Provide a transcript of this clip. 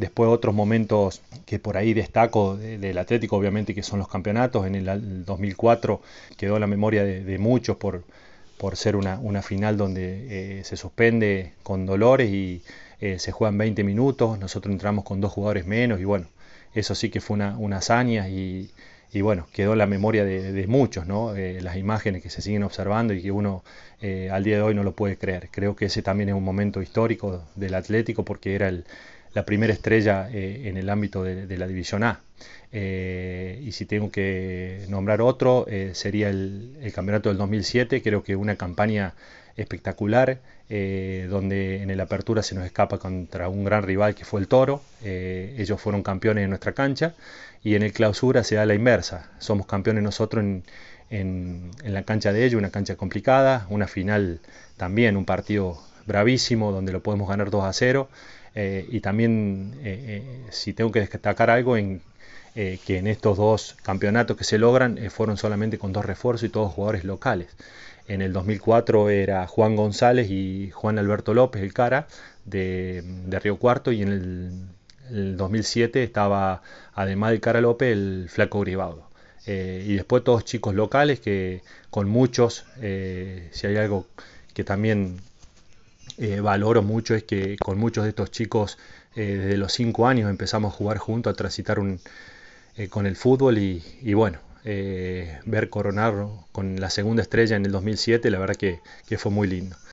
Después otros momentos que por ahí destaco del Atlético, obviamente que son los campeonatos. En el 2004 quedó en la memoria de, muchos por, por ser una, una final donde eh, se suspende con dolores y eh, se juegan 20 minutos. Nosotros entramos con dos jugadores menos y bueno, eso sí que fue una, una hazaña y, y bueno, quedó en la memoria de, muchos, ¿no? Eh, las imágenes que se siguen observando y que uno al día de hoy no lo puede creer. Creo que ese también es un momento histórico del Atlético porque era el, la primera estrella eh, en el ámbito de, la División A. Eh, y si tengo que nombrar otro, eh, sería el, campeonato del 2007, creo que una campaña espectacular, donde en el apertura se nos escapa contra un gran rival que fue el Toro, ellos fueron campeones en nuestra cancha, y en el clausura se da la inversa, somos campeones nosotros en, en, en la cancha de ellos, una cancha complicada, una final también, un partido bravísimo, donde lo podemos ganar 2 a 0. Eh, y también, eh, eh, si tengo que destacar algo, en, que en estos dos campeonatos que se logran fueron solamente con dos refuerzos y todos jugadores locales. En el 2004 era Juan González y Juan Alberto López, el cara, de, Río Cuarto, y en el, 2007 estaba, además del cara López, el Flaco Gribaudo. y después todos chicos locales que con muchos, si hay algo que también eh, valoro mucho es que con muchos de estos chicos eh, desde los 5 años empezamos a jugar juntos, a transitar un, eh, con el fútbol y, bueno, ver coronar con la segunda estrella en el 2007, la verdad que fue muy lindo.